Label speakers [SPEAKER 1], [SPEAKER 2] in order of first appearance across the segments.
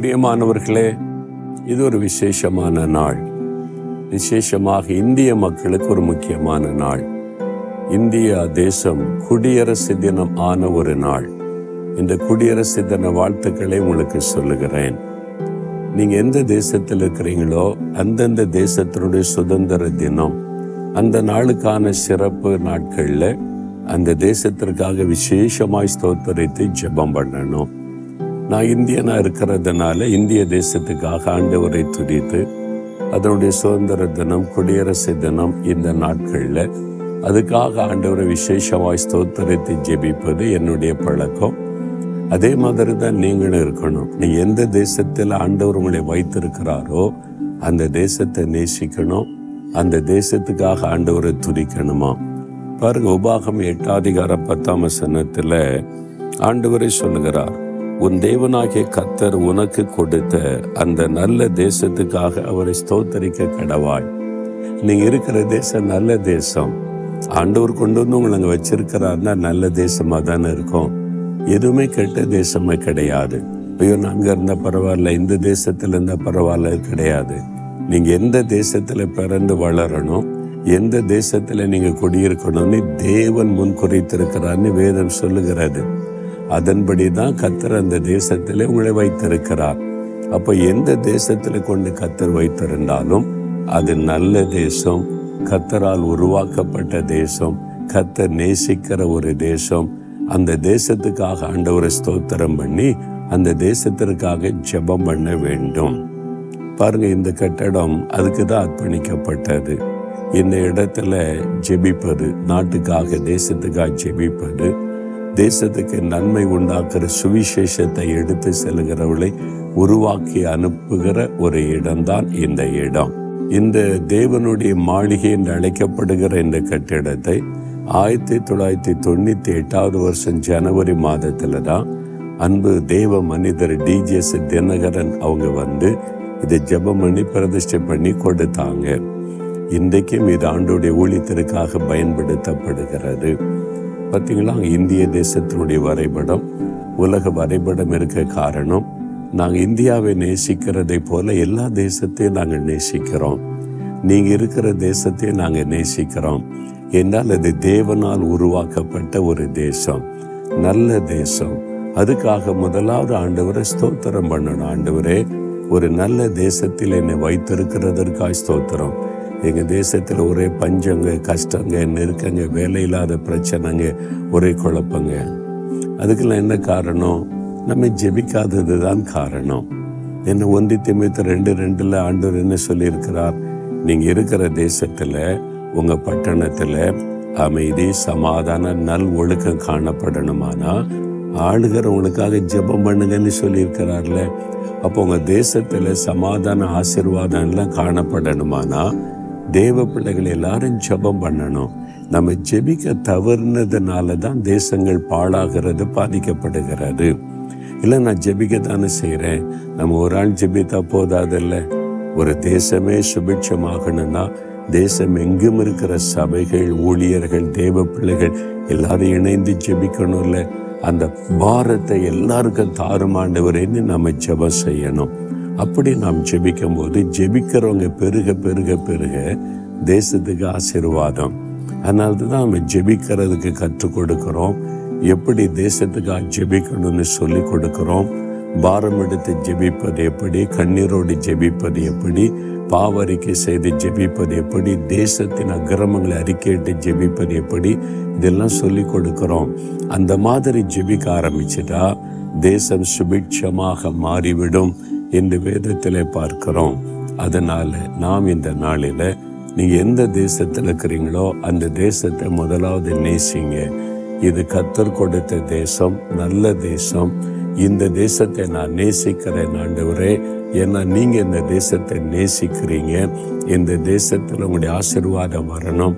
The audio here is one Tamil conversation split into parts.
[SPEAKER 1] பிரியமானவர்களே இது ஒரு விசேஷமான நாள். விசேஷமாக இந்திய மக்களுக்கு ஒரு முக்கியமான நாள். இந்தியா தேசம் குடியரசு தினம் ஆன ஒரு நாள். இந்த குடியரசு தின வாழ்த்துக்களை உங்களுக்கு சொல்லுகிறேன். நீங்க எந்த தேசத்தில் இருக்கிறீங்களோ அந்தந்த தேசத்தினுடைய சுதந்திர தினம் அந்த நாளுக்கான சிறப்பு நாட்களில் அந்த தேசத்திற்காக விசேஷமாய் ஸ்தோத்திரத்தை ஜெபம் பண்ணணும். நான் இந்தியனாக இருக்கிறதுனால இந்திய தேசத்துக்காக ஆண்டவரை துடித்து அதனுடைய சுதந்திர தினம் குடியரசு தினம் இந்த நாட்களில் அதுக்காக ஆண்டவரை விசேஷமாய் ஸ்தோத்திரத்தை ஜெபிப்பது என்னுடைய பழக்கம். அதே மாதிரி தான் நீங்களும் இருக்கணும். நீ எந்த தேசத்தில் ஆண்டவர் உங்களை வைத்திருக்கிறாரோ அந்த தேசத்தை நேசிக்கணும். அந்த தேசத்துக்காக ஆண்டவரை துதிக்கணுமா? பாருங்க உபாகம் எட்டாதிகார பத்தாம் சனத்தில் ஆண்டவரை சொல்லுகிறார் உன் தேவனாகிய கத்தர் உனக்கு கொடுத்த அந்த நல்ல தேசத்துக்காக அவரை ஸ்தோத்தரிக்க கடவாய். நீங்க இருக்கிற தேசம் நல்ல தேசம். ஆண்டவர் கொண்டு வந்து உங்களை அங்கே வச்சிருக்கிறாருன்னா நல்ல தேசமாக தானே இருக்கும். எதுவுமே கெட்ட தேசமே கிடையாது. ஐயோ நான் இருந்தால் பரவாயில்ல இந்த தேசத்தில் இருந்தால் பரவாயில்ல கிடையாது. நீங்கள் எந்த தேசத்தில் பிறந்து வளரணும் எந்த தேசத்தில் நீங்கள் குடியிருக்கணும்னு தேவன் முன் குறித்திருக்கிறான்னு வேதம் சொல்லுகிறது. அதன்படி தான் கத்தர் அந்த தேசத்தில் உங்களை வைத்திருக்கிறார். அப்போ எந்த தேசத்தில் கொண்டு கத்தர் வைத்திருந்தாலும் அது நல்ல தேசம் கத்தரால் உருவாக்கப்பட்ட தேசம் கத்தர் நேசிக்கிற ஒரு தேசம். அந்த தேசத்துக்காக ஆண்டவரை ஸ்தோத்திரம் பண்ணி அந்த தேசத்திற்காக ஜெபம் பண்ண வேண்டும். பாருங்க இந்த கட்டடம் அதுக்கு தான் அர்ப்பணிக்கப்பட்டது. இந்த இடத்துல ஜெபிப்பது நாட்டுக்காக தேசத்துக்காக ஜெபிப்பது தேசத்துக்கு நன்மை உண்டாக்குற சுவிசேஷத்தை எடுத்து செல்கிறவளை உருவாக்கி அனுப்புகிற ஒரு இடம்தான் இந்த இடம். இந்த தேவனுடைய மாளிகை என்று அழைக்கப்படுகிற இந்த கட்டிடத்தை ஆயிரத்தி தொள்ளாயிரத்தி தொண்ணூத்தி எட்டாவது வருஷம் ஜனவரி மாதத்துல தான் அன்பு தேவ மனிதர் டிஜிஎஸ் தினகரன் அவங்க வந்து இதை ஜபம் பண்ணி பிரதிஷ்டை பண்ணி கொடுத்தாங்க. இன்றைக்கும் இது ஆண்டோடைய ஊழியத்திற்காக பயன்படுத்தப்படுகிறது. பார்த்தீங்களா இந்திய தேசத்தினுடைய வரைபடம் உலக வரைபடம் இருக்க காரணம் நாங்கள் இந்தியாவை நேசிக்கிறதை போல எல்லா தேசத்தையும் நாங்கள் நேசிக்கிறோம். நீங்கள் இருக்கிற தேசத்தையும் நாங்கள் நேசிக்கிறோம். என்றால் அது தேவனால் உருவாக்கப்பட்ட ஒரு தேசம் நல்ல தேசம். அதுக்காக முதலாவது ஆண்டவரை ஸ்தோத்திரம் பண்ணணும். ஆண்டவரே ஒரு நல்ல தேசத்தில் என்னை வைத்திருக்கிறதற்காய் ஸ்தோத்திரம். எங்கள் தேசத்தில் ஒரே பஞ்சங்க கஷ்டங்க நெருக்கங்க வேலை இல்லாத பிரச்சனைங்க ஒரே குழப்பங்க. அதுக்கெல்லாம் என்ன காரணம்? நம்ம ஜெபிக்காதது தான் காரணம். என்ன ஒன்றி திமித்து ரெண்டு ரெண்டில் ஆண்டவர் என்ன சொல்லியிருக்கிறார்? நீங்கள் இருக்கிற தேசத்தில் உங்கள் பட்டணத்தில் அமைதி சமாதான நல் ஒழுக்கம் காணப்படணுமானா ஆளுகிறவங்களுக்காக ஜெபம் பண்ணுங்கன்னு சொல்லியிருக்கிறார்ல. அப்போ உங்கள் தேசத்தில் சமாதான ஆசிர்வாதம் எல்லாம் காணப்படணுமானா தேவ பிள்ளைகள் எல்லாரும் ஜெபம் பண்ணணும். நம்ம ஜெபிக்க தவறுனதுனால தான் தேசங்கள் பாழாகிறது பாதிக்கப்படுகிறது. இல்லை நான் ஜெபிக்க தானே செய்கிறேன் நம்ம ஒரு ஆள் ஜெபித்தா போதாதில்ல. ஒரு தேசமே சுபிட்சமாகணும்னா தேசம் எங்கும் இருக்கிற சபைகள் ஊழியர்கள் தேவ பிள்ளைகள் எல்லாரும் இணைந்து ஜெபிக்கணும்ல. அந்த பாரத்தை எல்லாருக்கும் தாறுமாண்டவரேன்னு நம்ம ஜெபம் செய்யணும். அப்படி நாம் ஜெபிக்கும் போது ஜெபிக்கிறவங்க பெருக பெருக பெருக தேசத்துக்கு ஆசீர்வாதம். அதனால தான் நம்ம ஜெபிக்கிறதுக்கு கற்றுக் கொடுக்கிறோம். எப்படி தேசத்துக்காக ஜெபிக்கணும்னு சொல்லி கொடுக்கிறோம். பாரம் எடுத்து ஜெபிப்பது எப்படி? கண்ணீரோடு ஜெபிப்பது எப்படி? பாவறிக்கை செய்து ஜெபிப்பது எப்படி? தேசத்தின் அக்கிரமங்களை அறிக்கையிட்டு ஜெபிப்பது எப்படி? இதெல்லாம் சொல்லி கொடுக்கிறோம். அந்த மாதிரி ஜெபிக்க ஆரம்பிச்சிட்டா தேசம் சுபிட்சமாக மாறிவிடும். என்று வேதத்திலே பார்க்கிறோம். அதனால நாம் இந்த நாளில் நீங்கள் எந்த தேசத்தில் இருக்கிறீங்களோ அந்த தேசத்தை முதலாவது நேசிங்க. இது கத்தர் கொடுத்த தேசம் நல்ல தேசம். இந்த தேசத்தை நான் நேசிக்கிறேன் ஆண்டவரே. ஏன்னா நீங்கள் இந்த தேசத்தை நேசிக்கிறீங்க. இந்த தேசத்தில் உங்களுடைய ஆசீர்வாதம் வரணும்.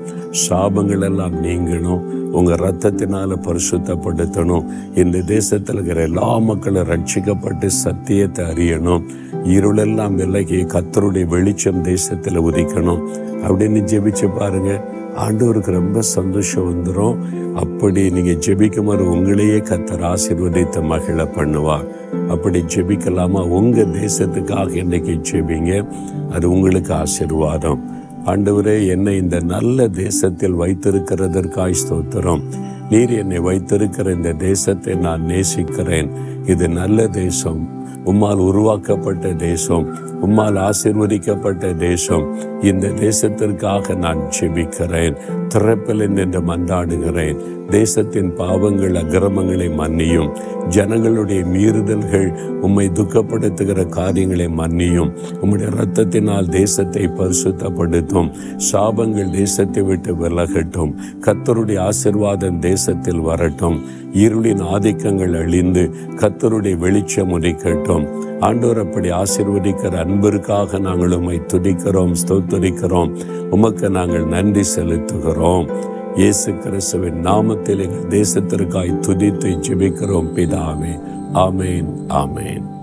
[SPEAKER 1] சாபங்கள் எல்லாம் நீங்கணும். உங்க ரத்தத்தினால பரிசுத்தப்படுத்தணும். இந்த தேசத்தில் இருக்கிற எல்லா மக்களும் ரட்சிக்கப்பட்டு சத்தியத்தை அறியணும். இருளெல்லாம் விலகி கத்தருடைய வெளிச்சம் தேசத்துல உதிக்கணும். அப்படின்னு ஜெபிச்சு பாருங்க. ஆண்டவருக்கு ரொம்ப சந்தோஷம் வந்துடும் அப்படி நீங்க ஜெபிக்குமாறு உங்களையே கத்தர் ஆசீர்வதித்த மகிழ பண்ணுவார். அப்படி ஜெபிக்கலாமா? உங்க தேசத்துக்காக இன்னைக்கு ஜெபிங்க. அது உங்களுக்கு ஆசீர்வாதம். ஆண்டவரே என்னை இந்த நல்ல தேசத்தில் வைத்திருக்கிறதற்காய் ஸ்தோத்திரம். நீர் என்னை வைத்திருக்கிற இந்த தேசத்தை நான் நேசிக்கிறேன். இது நல்ல தேசம். உம்மால் உருவாக்கப்பட்ட தேசம். உம்மால் ஆசிர்வதிக்கப்பட்ட தேசம் இந்த தேசத்திற்காக நான் செபிக்கிறேன். திறப்பில் நின்று மன்றாடுகிறேன். தேசத்தின் பாவங்கள் அக்கிரமங்களை மன்னியும். ஜனங்களுடைய மீறுதல்கள் உம்மை துக்கப்படுத்துகிற காரியங்களை மன்னியும். உம்முடைய இரத்தத்தினால் தேசத்தை பரிசுத்தப்படுத்தும். சாபங்கள் தேசத்தை விட்டு விலகட்டும். கத்தருடைய ஆசிர்வாதம் தேசத்தில் வரட்டும். இருளின் ஆதிக்கங்கள் அழிந்து கத்தருடைய வெளிச்சம் உதிக்கட்டும். ஆண்டோர் அப்படி ஆசிர்வதிக்கிற அன்பிற்காக நாங்கள் உம்மை துதிக்கிறோம் ஸ்தோத்தரிக்கிறோம். உமக்கு நாங்கள் நன்றி செலுத்துகிறோம். இயேசு கிறிஸ்துவின் நாமத்தில் எங்கள் தேசத்திற்காய் துதித்து ஜெபிக்கிறோம் பிதாவே. ஆமேன் ஆமேன்.